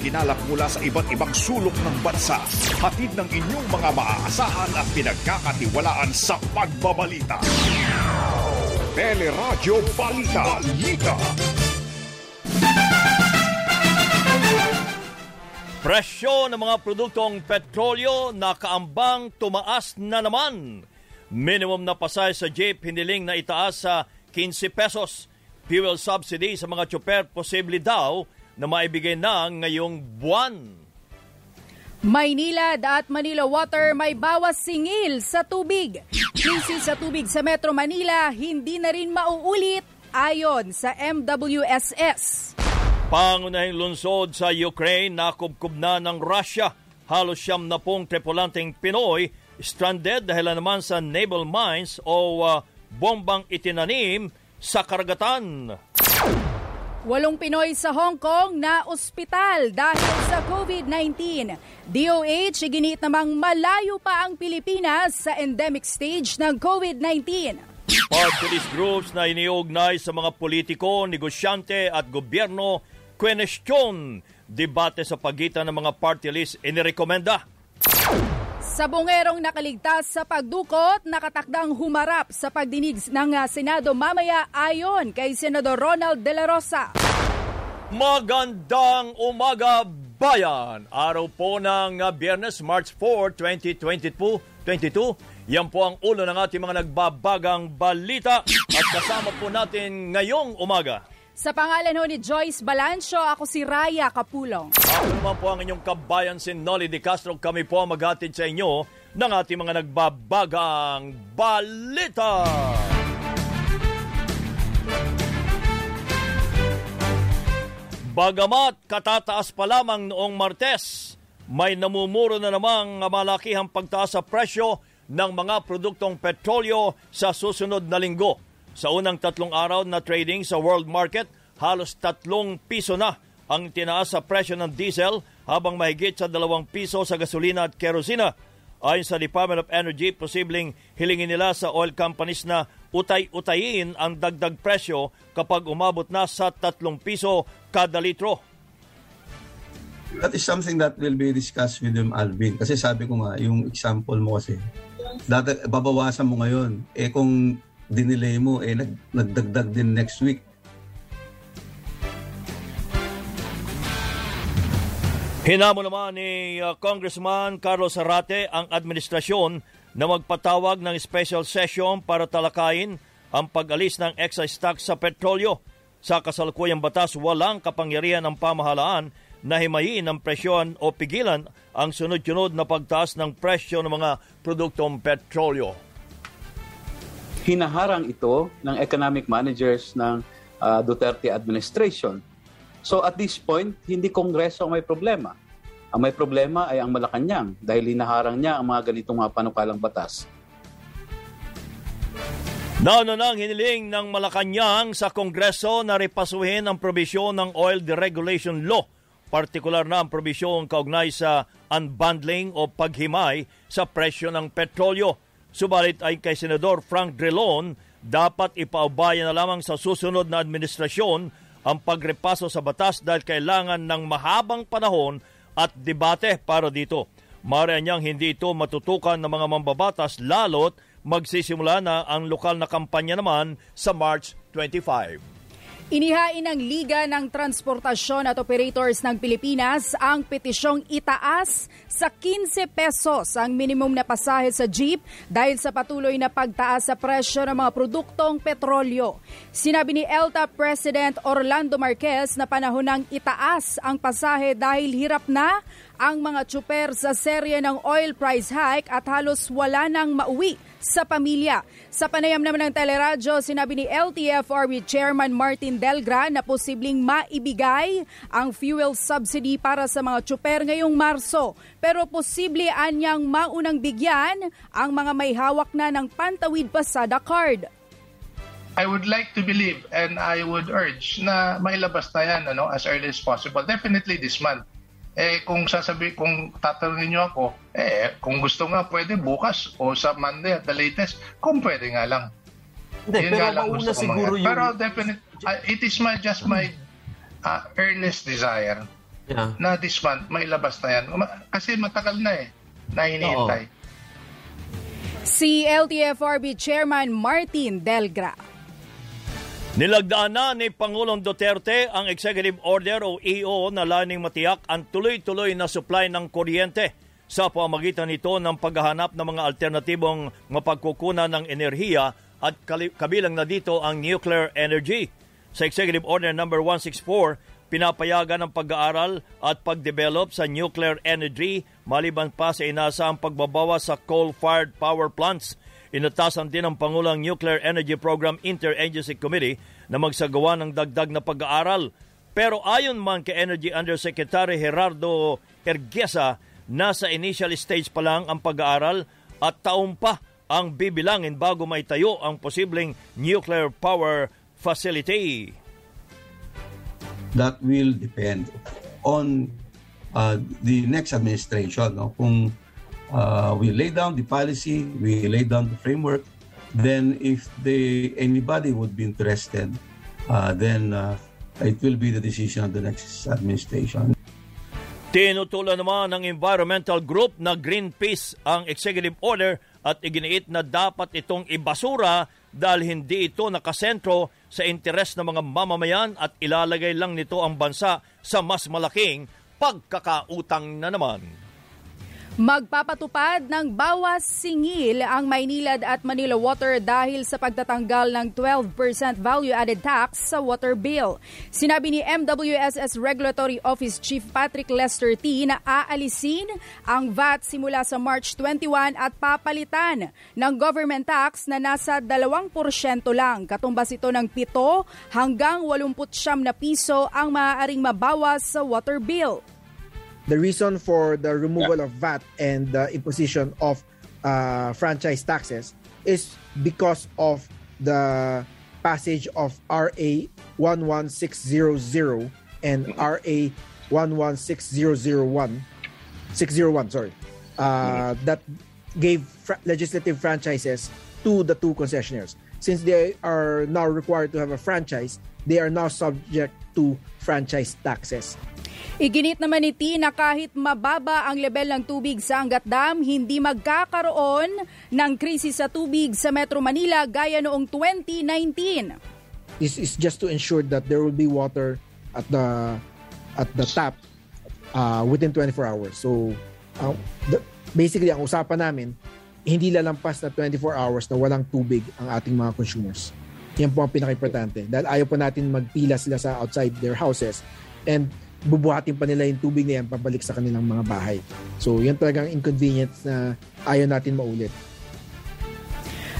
ginalap mula sa iba't ibang sulok ng bansa. Hatid ng inyong mga maaasahan at pinagkakatiwalaan sa pagbabalita. Teleradyo Balita. Balita. Presyo ng mga produktong petrolyo na kaambang tumaas na naman. Minimum na pasay sa jeep hiniling na itaas sa 15 pesos. Fuel subsidy sa mga tsuper posible daw na maibigay na ngayong buwan. Maynila at Manila Water may bawas singil sa tubig. Krisis sa tubig sa Metro Manila hindi na rin mauulit ayon sa MWSS. Pangunahing lungsod sa Ukraine nakubkub na ng Russia. Halos siyam na pong tripulanteng Pinoy stranded dahil naman sa naval mines o uh, bombang itinanim sa karagatan. Walong Pinoy sa Hong Kong na ospital dahil sa COVID-19. DOH iginit namang malayo pa ang Pilipinas sa endemic stage ng COVID-19. Party groups na iniugnay sa mga politiko, negosyante at gobyerno kwenestyon debate sa pagitan ng mga party list inirekomenda. Sa bungerong nakaligtas sa pagdukot, nakatakdang humarap sa pagdinig ng Senado mamaya ayon kay Senador Ronald De La Rosa. Magandang umaga, bayan! Araw po ng Biyernes, March 4, 2022. 22. Yan po ang ulo ng ating mga nagbabagang balita at kasama po natin ngayong umaga sa pangalan ho ni Joyce Balancio, ako si Raya Kapulong. Ako naman po ang inyong kabayan si Nolly De Castro. Kami po ang maghatid sa inyo ng ating mga nagbabagang balita. Bagamat katataas pa lamang noong Martes, may namumuro na namang malakihang pagtaas sa presyo ng mga produktong petrolyo sa susunod na linggo. Sa unang tatlong araw na trading sa world market, halos tatlong piso na ang tinaas sa presyo ng diesel habang mahigit sa dalawang piso sa gasolina at kerosina. Ayon sa Department of Energy, posibleng hilingin nila sa oil companies na utay-utayin ang dagdag presyo kapag umabot na sa tatlong piso kada litro. That is something that will be discussed with them, Alvin. Kasi sabi ko nga, yung example mo kasi, dati, babawasan mo ngayon. Eh kung dinelay mo, eh nag, nagdagdag din next week. Hinamo naman ni uh, Congressman Carlos Arate ang administrasyon na magpatawag ng special session para talakayin ang pag-alis ng excise tax sa petrolyo. Sa kasalukuyang batas, walang kapangyarihan ng pamahalaan na himayin ang presyon o pigilan ang sunod-sunod na pagtaas ng presyo ng mga produktong petrolyo hinaharang ito ng economic managers ng uh, Duterte administration. So at this point, hindi Kongreso ang may problema. Ang may problema ay ang Malacanang dahil hinaharang niya ang mga ganitong mga panukalang batas. Nauna nang hiniling ng Malacanang sa Kongreso na repasuhin ang probisyon ng Oil Deregulation Law, partikular na ang probisyon kaugnay sa unbundling o paghimay sa presyo ng petrolyo. Subalit ay kay Senador Frank Drilon, dapat ipaubayan na lamang sa susunod na administrasyon ang pagrepaso sa batas dahil kailangan ng mahabang panahon at debate para dito. Mara niyang hindi ito matutukan ng mga mambabatas lalot magsisimula na ang lokal na kampanya naman sa March 25. Inihain ng Liga ng Transportasyon at Operators ng Pilipinas ang petisyong itaas sa 15 pesos ang minimum na pasahe sa jeep dahil sa patuloy na pagtaas sa presyo ng mga produktong petrolyo. Sinabi ni ELTA President Orlando Marquez na panahon ng itaas ang pasahe dahil hirap na ang mga tsuper sa serye ng oil price hike at halos wala nang mauwi sa pamilya. Sa panayam naman ng teleradyo, sinabi ni LTFRB Chairman Martin Delgra na posibleng maibigay ang fuel subsidy para sa mga tsuper ngayong Marso. Pero posible anyang maunang bigyan ang mga may hawak na ng pantawid pasada card. I would like to believe and I would urge na mailabas na yan ano, as early as possible. Definitely this month eh kung sasabi kung tatanungin niyo ako, eh kung gusto nga pwede bukas o sa Monday at the latest, kung pwede nga lang. Hindi, Yun pero lang gusto siguro yung... Pero definitely, uh, it is my just my uh, earnest desire Yeah. na this month mailabas na yan. Kasi matagal na eh, na hinihintay. Si LTFRB Chairman Martin Delgra. Nilagdaan na ni Pangulong Duterte ang Executive Order o EO na laning matiyak ang tuloy-tuloy na supply ng kuryente sa pamagitan nito ng paghahanap ng mga alternatibong mapagkukunan ng enerhiya at kabilang na dito ang nuclear energy. Sa Executive Order No. 164, pinapayagan ang pag-aaral at pagdevelop sa nuclear energy maliban pa sa inasahang pagbabawas sa coal-fired power plants Inatasan din ng Pangulang Nuclear Energy Program Interagency Committee na magsagawa ng dagdag na pag-aaral. Pero ayon man kay Energy Undersecretary Gerardo Ergesa, nasa initial stage pa lang ang pag-aaral at taon pa ang bibilangin bago maitayo ang posibleng nuclear power facility. that will depend on uh, the next administration. No? Kung uh, we lay down the policy, we lay down the framework, then if they, anybody would be interested, uh, then uh, it will be the decision of the next administration. Tinutulan naman ng environmental group na Greenpeace ang executive order at iginiit na dapat itong ibasura dahil hindi ito nakasentro sa interes ng mga mamamayan at ilalagay lang nito ang bansa sa mas malaking pagkakautang na naman. Magpapatupad ng bawas singil ang Maynilad at Manila Water dahil sa pagtatanggal ng 12% value-added tax sa water bill. Sinabi ni MWSS Regulatory Office Chief Patrick Lester T na aalisin ang VAT simula sa March 21 at papalitan ng government tax na nasa 2% lang. Katumbas ito ng 7 hanggang 89 na piso ang maaaring mabawas sa water bill. The reason for the removal of VAT and the imposition of uh, franchise taxes is because of the passage of RA 11600 and RA 116001 601 sorry uh, that gave fra- legislative franchises to the two concessionaires. Since they are now required to have a franchise they are now subject to franchise taxes Iginit naman ni T na kahit mababa ang level ng tubig sa Angat Dam, hindi magkakaroon ng krisis sa tubig sa Metro Manila gaya noong 2019. This is just to ensure that there will be water at the at the tap uh, within 24 hours. So uh, the, basically ang usapan namin hindi lalampas na 24 hours na walang tubig ang ating mga consumers. Yan po ang pinaka-importante. Dahil ayaw po natin magpila sila sa outside their houses and bubuhatin pa nila yung tubig na yan pabalik sa kanilang mga bahay. So, yan talagang inconvenience na ayaw natin maulit.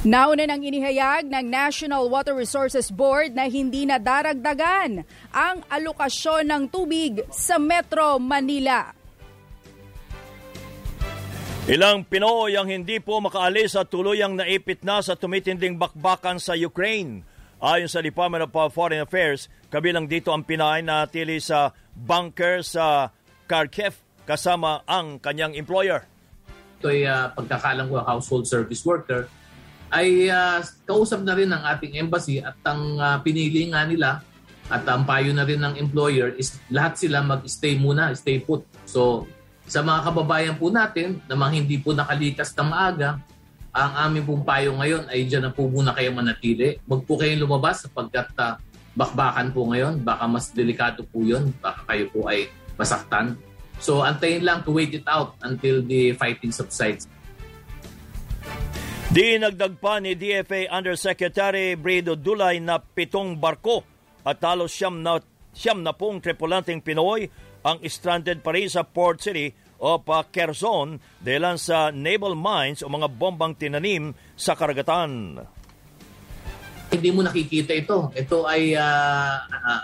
Nauna nang inihayag ng National Water Resources Board na hindi na daragdagan ang alokasyon ng tubig sa Metro Manila. Ilang Pinoy ang hindi po makaalis at tuluyang naipit na sa tumitinding bakbakan sa Ukraine. Ayon sa Department of Foreign Affairs, kabilang dito ang Pinay na tili sa bunker sa Kharkiv kasama ang kanyang employer. Ito ay uh, pagkakalang ko household service worker ay uh, kausap na rin ng ating embassy at ang uh, pinili nga nila at ang payo na rin ng employer is lahat sila mag-stay muna, stay put. So sa mga kababayan po natin na mga hindi po nakalikas ng maaga, ang aming pong ngayon ay dyan na po muna kayo manatili. Huwag po kayong lumabas sapagkat uh, bakbakan po ngayon. Baka mas delikado po yun. Baka kayo po ay masaktan. So antayin lang to wait it out until the fighting subsides. Di nagdag pa ni DFA Undersecretary Bredo Dulay na pitong barko at halos siyam na, siyam na pong tripulanteng Pinoy ang stranded pa rin sa Port City o pa Quezon dahil sa naval mines o mga bombang tinanim sa karagatan. Hindi mo nakikita ito. Ito ay uh, uh,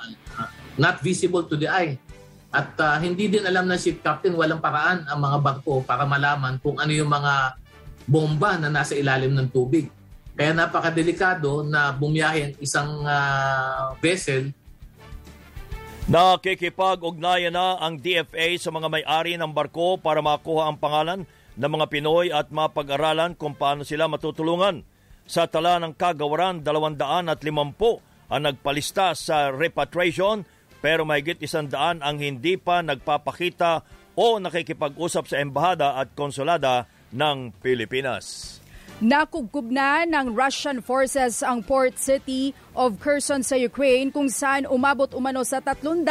not visible to the eye. At uh, hindi din alam ng ship captain, walang paraan ang mga barko para malaman kung ano yung mga bomba na nasa ilalim ng tubig. Kaya napakadelikado na bumiyahe ang isang uh, vessel Nakikipag-ugnayan na ang DFA sa mga may-ari ng barko para makuha ang pangalan ng mga Pinoy at mapag-aralan kung paano sila matutulungan. Sa tala ng kagawaran, 250 ang nagpalista sa repatriation pero mahigit isandaan ang hindi pa nagpapakita o nakikipag-usap sa embahada at konsulada ng Pilipinas. Nakugkub na ng Russian forces ang port city of Kherson sa Ukraine kung saan umabot umano sa 300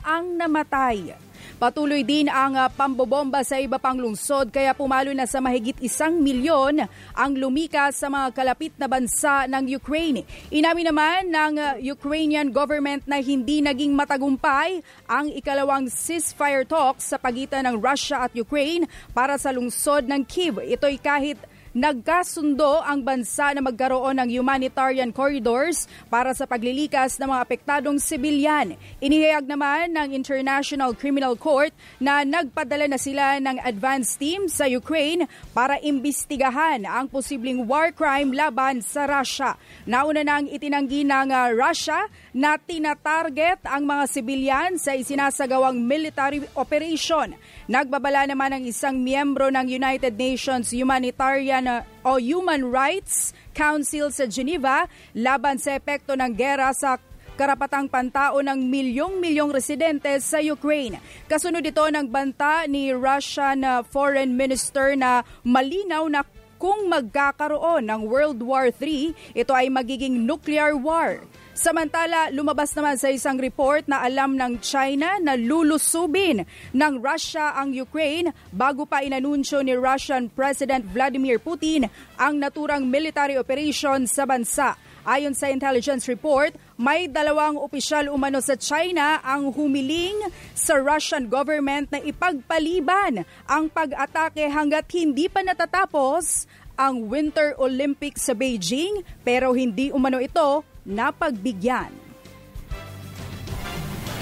ang namatay. Patuloy din ang uh, pambobomba sa iba pang lungsod kaya pumalo na sa mahigit isang milyon ang lumikas sa mga kalapit na bansa ng Ukraine. Inamin naman ng uh, Ukrainian government na hindi naging matagumpay ang ikalawang ceasefire talks sa pagitan ng Russia at Ukraine para sa lungsod ng Kiev. Ito'y kahit nagkasundo ang bansa na magkaroon ng humanitarian corridors para sa paglilikas ng mga apektadong sibilyan. Inihayag naman ng International Criminal Court na nagpadala na sila ng advance team sa Ukraine para imbestigahan ang posibleng war crime laban sa Russia. Nauna nang itinanggi ng uh, Russia na tinatarget ang mga sibilyan sa isinasagawang military operation. Nagbabala naman ang isang miyembro ng United Nations Humanitarian Human o Human Rights Council sa Geneva laban sa epekto ng gera sa karapatang pantao ng milyong-milyong residente sa Ukraine. Kasunod ito ng banta ni Russian uh, Foreign Minister na malinaw na kung magkakaroon ng World War III, ito ay magiging nuclear war. Samantala, lumabas naman sa isang report na alam ng China na lulusubin ng Russia ang Ukraine bago pa inanunsyo ni Russian President Vladimir Putin ang naturang military operation sa bansa. Ayon sa intelligence report, may dalawang opisyal umano sa China ang humiling sa Russian government na ipagpaliban ang pag-atake hanggat hindi pa natatapos ang Winter Olympics sa Beijing pero hindi umano ito napagbigyan.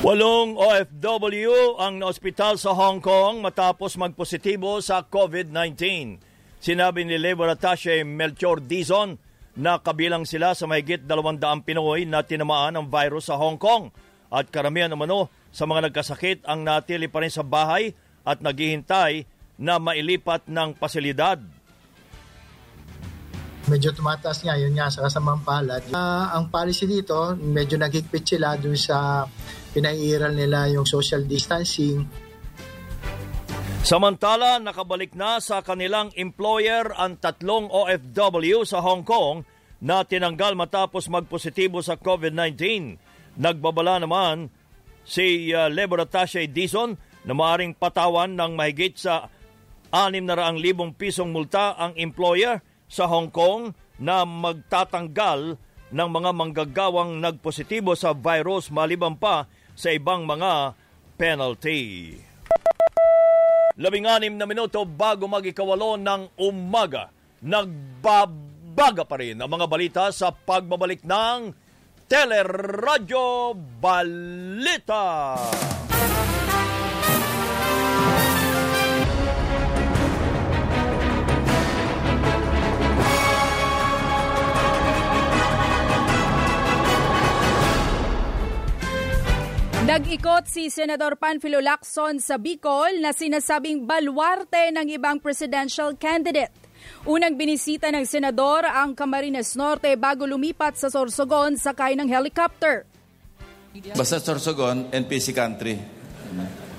Walong OFW ang naospital sa Hong Kong matapos magpositibo sa COVID-19. Sinabi ni Labor Attache Melchor Dizon na kabilang sila sa mahigit 200 Pinoy na tinamaan ng virus sa Hong Kong at karamihan umano sa mga nagkasakit ang natili pa rin sa bahay at naghihintay na mailipat ng pasilidad medyo tumataas nga yun nga sa kasamang palad. Uh, ang policy dito, medyo naghigpit sila dun sa pinaiiral nila yung social distancing. Samantala, nakabalik na sa kanilang employer ang tatlong OFW sa Hong Kong na tinanggal matapos magpositibo sa COVID-19. Nagbabala naman si uh, Labor Attache Dizon na maaring patawan ng mahigit sa 600,000 pisong multa ang employer sa Hong Kong na magtatanggal ng mga manggagawang nagpositibo sa virus maliban pa sa ibang mga penalty. Labing-anim na minuto bago mag-ikawalo ng umaga, nagbabaga pa rin ang mga balita sa pagbabalik ng Teleradyo Balita. Nag-ikot si Senador Panfilo Lacson sa Bicol na sinasabing balwarte ng ibang presidential candidate. Unang binisita ng senador ang Camarines Norte bago lumipat sa Sorsogon sakay ng helicopter. Basta Sorsogon, NPC country.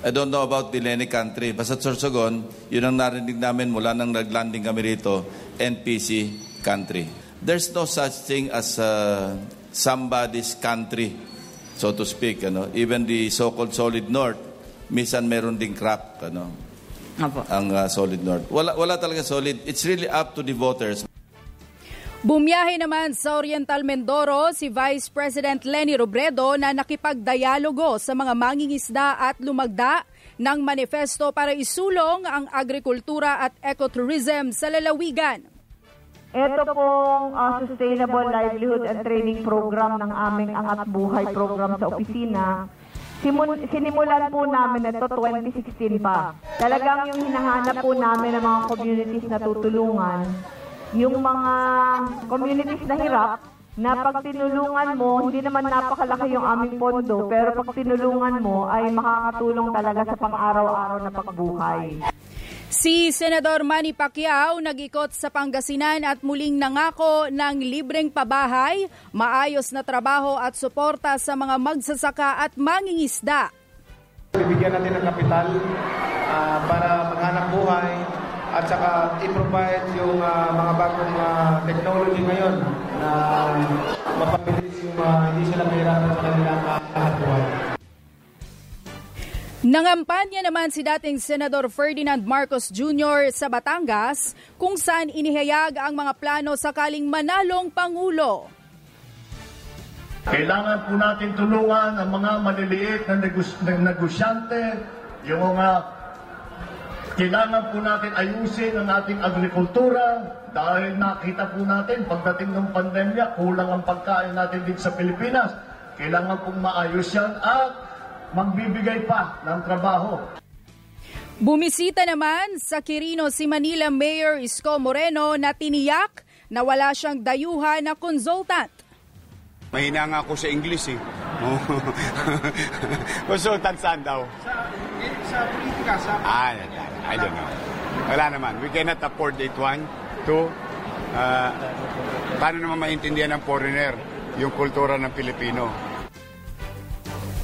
I don't know about the Lenny country. Basta Sorsogon, yun ang narinig namin mula nang naglanding kami rito, NPC country. There's no such thing as uh, somebody's country so to speak. Ano? Even the so-called Solid North, minsan meron ding crack. Ano? Apo. Ang uh, Solid North. Wala, wala talaga solid. It's really up to the voters. Bumiyahe naman sa Oriental Mindoro si Vice President Lenny Robredo na nakipagdialogo sa mga mangingisda at lumagda ng manifesto para isulong ang agrikultura at ecotourism sa lalawigan. Ito pong uh, Sustainable Livelihood and Training Program ng aming Angat Buhay program sa opisina. Simun, sinimulan po namin ito 2016 pa. Talagang yung hinahanap po namin ng mga communities na tutulungan, yung mga communities na hirap, na pag tinulungan mo, hindi naman napakalaki yung aming pondo, pero pag tinulungan mo ay makakatulong talaga sa pang-araw-araw na pagbuhay. Si Senador Manny Pacquiao nag-ikot sa Pangasinan at muling nangako ng libreng pabahay, maayos na trabaho at suporta sa mga magsasaka at mangingisda. Bibigyan natin ng kapital uh, para maghanap buhay at saka i-provide yung uh, mga bagong uh, technology ngayon na mapabilis yung uh, hindi sila mahirapan sa kanilang uh, buhay. Nangampanya naman si dating Senador Ferdinand Marcos Jr. sa Batangas kung saan inihayag ang mga plano sakaling manalong Pangulo. Kailangan po natin tulungan ang mga maliliit na, na negosyante, yung mga kailangan po natin ayusin ang ating agrikultura dahil nakita po natin pagdating ng pandemya, kulang ang pagkain natin dito sa Pilipinas. Kailangan pong maayos yan at magbibigay pa ng trabaho. Bumisita naman sa Quirino si Manila Mayor Isko Moreno na tiniyak na wala siyang dayuhan na consultant. Mahina nga ako sa English eh. consultant saan daw? Sa, sa politika, sa... Ah, I don't know. Wala naman. We cannot afford it one. Two, uh, paano naman maintindihan ng foreigner yung kultura ng Pilipino?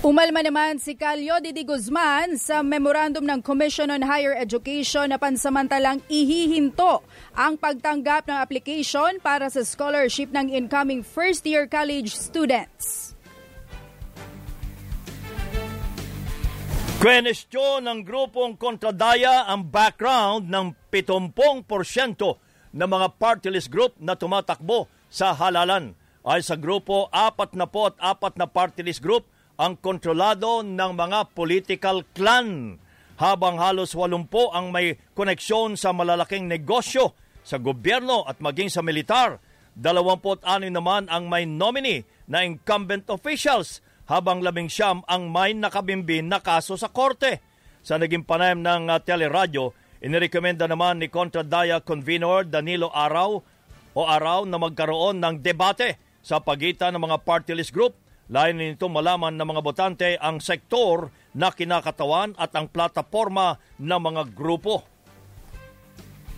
Umalma naman si Calio Didi Guzman sa memorandum ng Commission on Higher Education na pansamantalang ihihinto ang pagtanggap ng application para sa scholarship ng incoming first-year college students. Kwenestyon ng grupong kontradaya ang background ng 70% ng mga party list group na tumatakbo sa halalan. Ay sa grupo, apat na po at apat na party list group ang kontrolado ng mga political clan habang halos walumpo ang may koneksyon sa malalaking negosyo sa gobyerno at maging sa militar. 26 naman ang may nominee na incumbent officials habang labing siyam ang may nakabimbin na kaso sa korte. Sa naging panayam ng uh, teleradyo, inirekomenda naman ni Contradaya Convenor Danilo Araw o Araw na magkaroon ng debate sa pagitan ng mga party list group Lain nito malaman ng mga botante ang sektor na kinakatawan at ang plataforma ng mga grupo.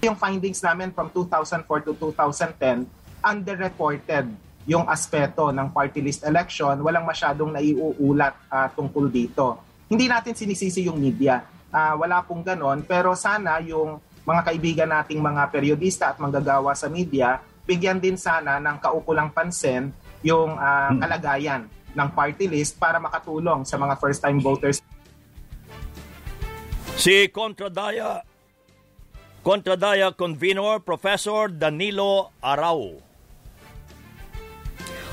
Yung findings namin from 2004 to 2010, underreported yung aspeto ng party list election, walang masyadong naiuulat uh, tungkol dito. Hindi natin sinisisi yung media. Uh, wala pong ganon, pero sana yung mga kaibigan nating mga periodista at manggagawa sa media, bigyan din sana ng kaukulang pansin yung uh, kalagayan ng party list para makatulong sa mga first-time voters. Si Contradaya Contradaya Convenor Professor Danilo Arau.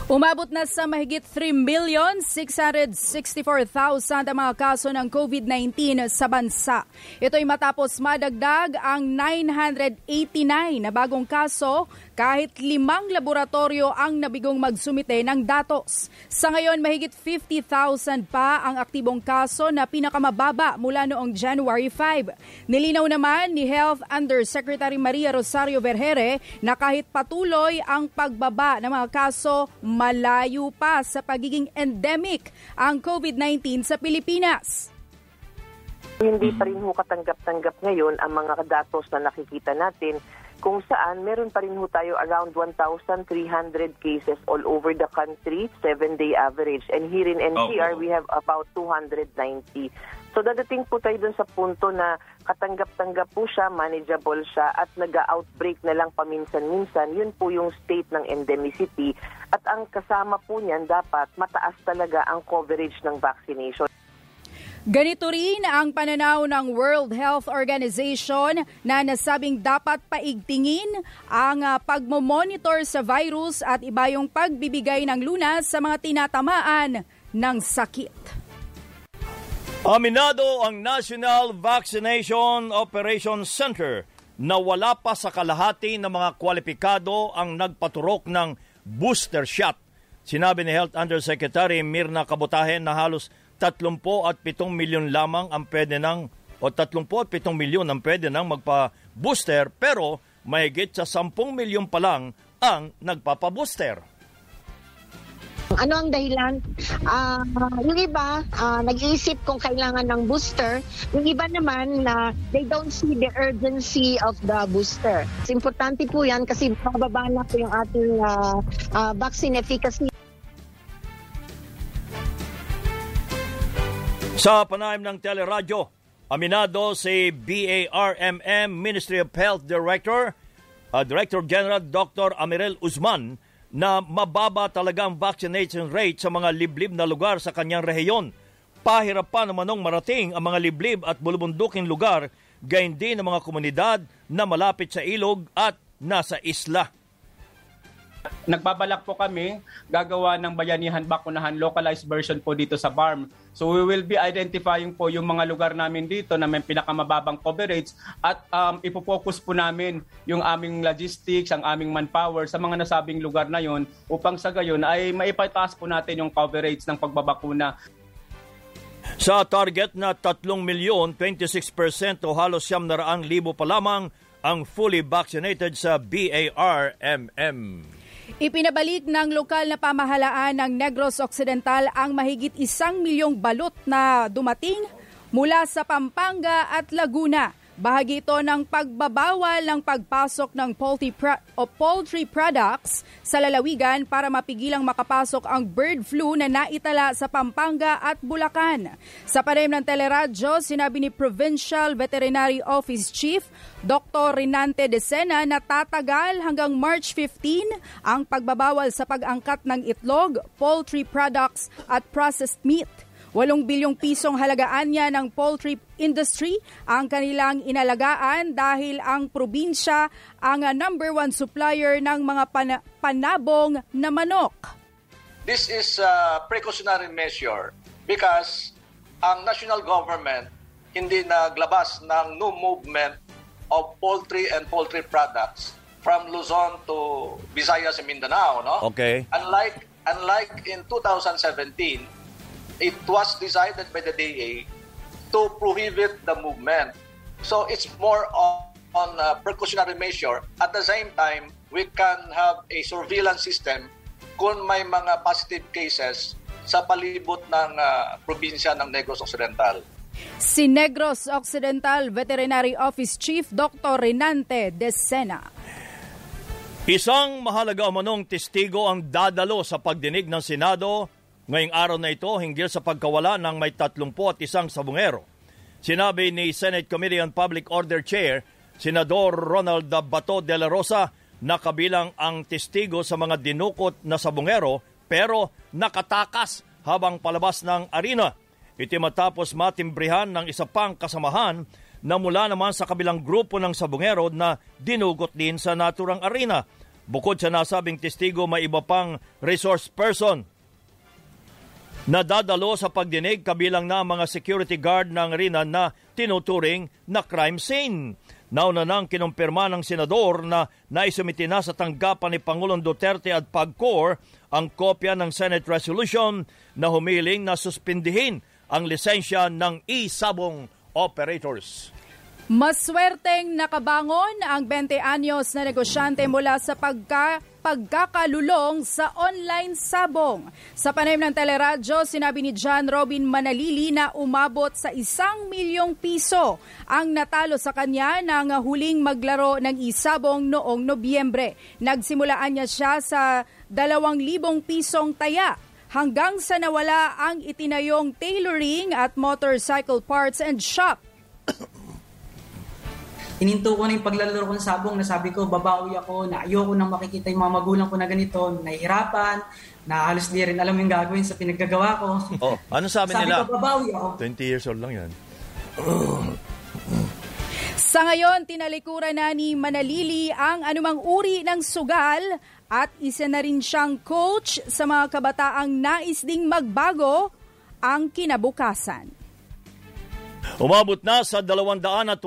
Umabot na sa mahigit 3,664,000 ang mga kaso ng COVID-19 sa bansa. Ito'y matapos madagdag ang 989 na bagong kaso kahit limang laboratorio ang nabigong magsumite ng datos. Sa ngayon, mahigit 50,000 pa ang aktibong kaso na pinakamababa mula noong January 5. Nilinaw naman ni Health Undersecretary Maria Rosario Vergere na kahit patuloy ang pagbaba ng mga kaso, malayo pa sa pagiging endemic ang COVID-19 sa Pilipinas. Hindi pa rin ho katanggap-tanggap ngayon ang mga datos na nakikita natin kung saan meron pa rin ho tayo around 1,300 cases all over the country, seven-day average. And here in NCR, oh. we have about 290. So dadating po tayo dun sa punto na katanggap-tanggap po siya, manageable siya, at nag-outbreak na lang paminsan-minsan. Yun po yung state ng endemicity. At ang kasama po niyan, dapat mataas talaga ang coverage ng vaccination. Ganito rin ang pananaw ng World Health Organization na nasabing dapat paigtingin ang uh, pagmomonitor sa virus at iba yung pagbibigay ng lunas sa mga tinatamaan ng sakit. Aminado ang National Vaccination Operation Center na wala pa sa kalahati ng mga kwalipikado ang nagpaturok ng booster shot. Sinabi ni Health Undersecretary Mirna Kabutahen na halos 30 at 7 milyon lamang ang pwede ng o 30 at 7 milyon ang pwede nang magpa-booster pero mahigit sa 10 milyon pa lang ang nagpapa-booster. Ano ang dahilan. Uh, yung iba, uh, nag-iisip kung kailangan ng booster. Yung iba naman na they don't see the urgency of the booster. It's importante po yan kasi bababa na po yung ating uh, uh, vaccine efficacy. Sa panayam ng teleradyo, aminado si BARMM Ministry of Health Director, uh, Director General Dr. Amirel Usman na mababa talaga ang vaccination rate sa mga liblib na lugar sa kanyang rehiyon. Pahirap pa namanong marating ang mga liblib at bulubunduking lugar, gayon din ang mga komunidad na malapit sa ilog at nasa isla. Nagbabalak po kami gagawa ng bayanihan bakunahan localized version po dito sa BARM. So we will be identifying po yung mga lugar namin dito na may pinakamababang coverage at um, ipopokus po namin yung aming logistics, ang aming manpower sa mga nasabing lugar na yon upang sa gayon ay maipataas po natin yung coverage ng pagbabakuna. Sa target na 3 milyon, 26% o halos siyam na raang libo pa lamang ang fully vaccinated sa BARMM. Ipinabalik ng lokal na pamahalaan ng Negros Occidental ang mahigit isang milyong balot na dumating mula sa Pampanga at Laguna Bahagi ito ng pagbabawal ng pagpasok ng poultry, pro- o poultry products sa lalawigan para mapigilang makapasok ang bird flu na naitala sa Pampanga at Bulacan. Sa panayam ng teleradyo, sinabi ni Provincial Veterinary Office Chief Dr. Rinante de Sena na tatagal hanggang March 15 ang pagbabawal sa pag-angkat ng itlog, poultry products at processed meat. Walong bilyong pisong halagaan niya ng poultry industry ang kanilang inalagaan dahil ang probinsya ang number one supplier ng mga pan- panabong na manok. This is a precautionary measure because ang national government hindi naglabas ng no movement of poultry and poultry products from Luzon to Visayas and Mindanao, no? Okay. Unlike unlike in 2017 it was decided by the DA to prohibit the movement. So it's more on, on a precautionary measure. At the same time, we can have a surveillance system kung may mga positive cases sa palibot ng uh, probinsya ng Negros Occidental. Si Negros Occidental Veterinary Office Chief Dr. Renante De Sena. Isang mahalaga umanong testigo ang dadalo sa pagdinig ng Senado Ngayong araw na ito, hinggil sa pagkawala ng may 31 sabungero. Sinabi ni Senate Committee on Public Order Chair, Senador Ronald Bato de la Rosa, na kabilang ang testigo sa mga dinukot na sabungero pero nakatakas habang palabas ng arena. Iti matapos matimbrihan ng isa pang kasamahan na mula naman sa kabilang grupo ng sabungero na dinugot din sa naturang arena. Bukod sa nasabing testigo, may iba pang resource person Nadadalo sa pagdinig kabilang na mga security guard ng Rina na tinuturing na crime scene. Nauna nang kinumpirma ng senador na naisumiti na sa tanggapan ni Pangulong Duterte at PAGCOR ang kopya ng Senate resolution na humiling na suspindihin ang lisensya ng e-sabong operators. Maswerteng nakabangon ang 20 anyos na negosyante mula sa pagka pagkakalulong sa online sabong. Sa panayam ng teleradyo, sinabi ni John Robin Manalili na umabot sa isang milyong piso ang natalo sa kanya ng huling maglaro ng isabong noong Nobyembre. Nagsimulaan niya siya sa dalawang libong pisong taya hanggang sa nawala ang itinayong tailoring at motorcycle parts and shop Ininto ko na yung paglalaro ko ng sabong na sabi ko, babawi ako, na ayoko nang makikita yung mga magulang ko na ganito, nahihirapan, na halos di rin alam yung gagawin sa pinaggagawa ko. Oh, ano sabi, sabi nila? Sabi ko, babawi ako. 20 years old lang yan. Sa ngayon, tinalikuran na ni Manalili ang anumang uri ng sugal at isa na rin siyang coach sa mga kabataang nais ding magbago ang kinabukasan. Umabot na sa 284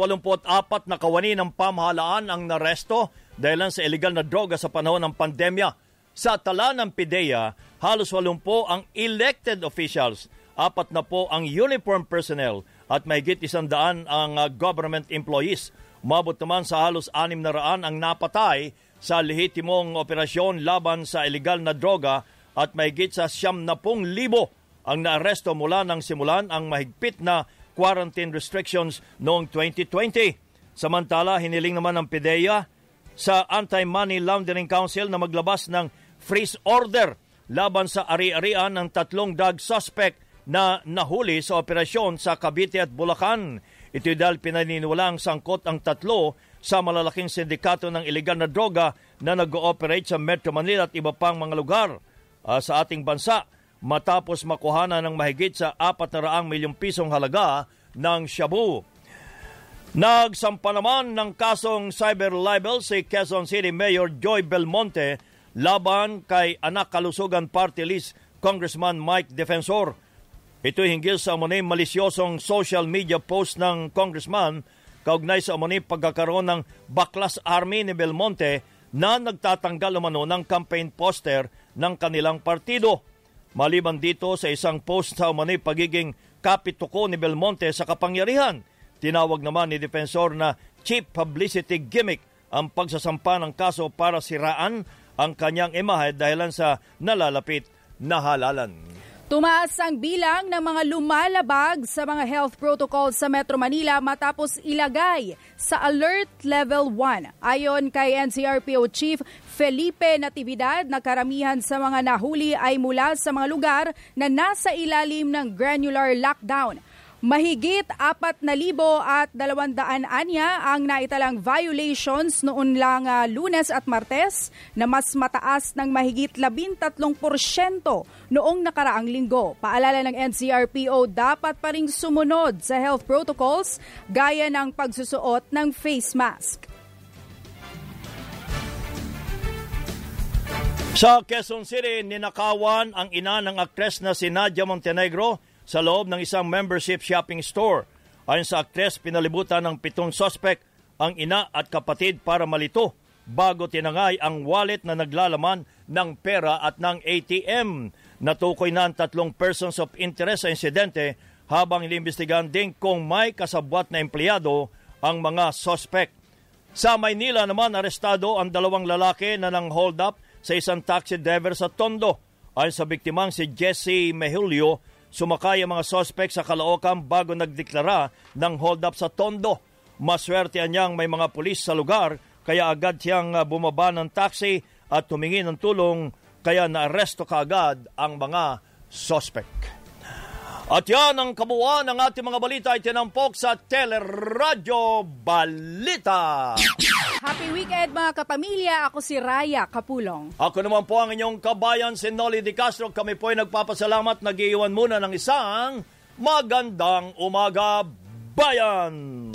na kawani ng pamahalaan ang naresto dahil sa illegal na droga sa panahon ng pandemya. Sa tala ng PIDEA, halos 80 ang elected officials, apat na po ang uniform personnel at mahigit isang daan ang uh, government employees. Umabot naman sa halos anim na raan ang napatay sa lehitimong operasyon laban sa illegal na droga at mahigit sa siyam na pong libo ang naaresto mula nang simulan ang mahigpit na quarantine restrictions noong 2020. Samantala, hiniling naman ng PIDEA sa Anti-Money Laundering Council na maglabas ng freeze order laban sa ari-arian ng tatlong drug suspect na nahuli sa operasyon sa Cavite at Bulacan. Ito dahil pinaniniwalang sangkot ang tatlo sa malalaking sindikato ng ilegal na droga na nag-ooperate sa Metro Manila at iba pang mga lugar uh, sa ating bansa matapos makuhana ng mahigit sa 400 milyong pisong halaga ng shabu. Nagsampa naman ng kasong cyber libel si Quezon City Mayor Joy Belmonte laban kay anak kalusugan party list Congressman Mike Defensor ito hinggil sa umunay malisyosong social media post ng congressman kaugnay sa umunay pagkakaroon ng Baklas Army ni Belmonte na nagtatanggal umano ng campaign poster ng kanilang partido. Maliban dito sa isang post sa umunay pagiging kapituko ni Belmonte sa kapangyarihan, tinawag naman ni Defensor na cheap publicity gimmick ang pagsasampa ng kaso para siraan ang kanyang imahe dahilan sa nalalapit na halalan. Tumaas ang bilang ng mga lumalabag sa mga health protocols sa Metro Manila matapos ilagay sa Alert Level 1. Ayon kay NCRPO Chief Felipe Natividad na karamihan sa mga nahuli ay mula sa mga lugar na nasa ilalim ng granular lockdown. Mahigit 4,000 at 200 anya ang naitalang violations noon lang uh, lunes at martes na mas mataas ng mahigit 13% noong nakaraang linggo. Paalala ng NCRPO dapat pa rin sumunod sa health protocols gaya ng pagsusuot ng face mask. Sa Quezon City, ninakawan ang ina ng aktres na si Nadia Montenegro sa loob ng isang membership shopping store. Ayon sa aktres, pinalibutan ng pitong suspect ang ina at kapatid para malito bago tinangay ang wallet na naglalaman ng pera at ng ATM. Natukoy na ang tatlong persons of interest sa insidente habang iniimbestigahan din kung may kasabwat na empleyado ang mga suspect. Sa Maynila naman arestado ang dalawang lalaki na nang hold up sa isang taxi driver sa Tondo. Ayon sa biktimang si Jesse Mejulio, Sumakay ang mga sospek sa Caloocan bago nagdeklara ng hold up sa Tondo. Maswerte niyang may mga pulis sa lugar kaya agad siyang ah, bumaba ng taxi at humingi ng tulong kaya naaresto kaagad ang mga sospek. At yan ang kabuuan ng ating mga balita ay tinampok sa Teleradyo Balita. Happy weekend mga kapamilya. Ako si Raya Kapulong. Ako naman po ang inyong kabayan, si Nolly Di Castro. Kami po ay nagpapasalamat. Nag-iwan muna ng isang magandang umaga, bayan!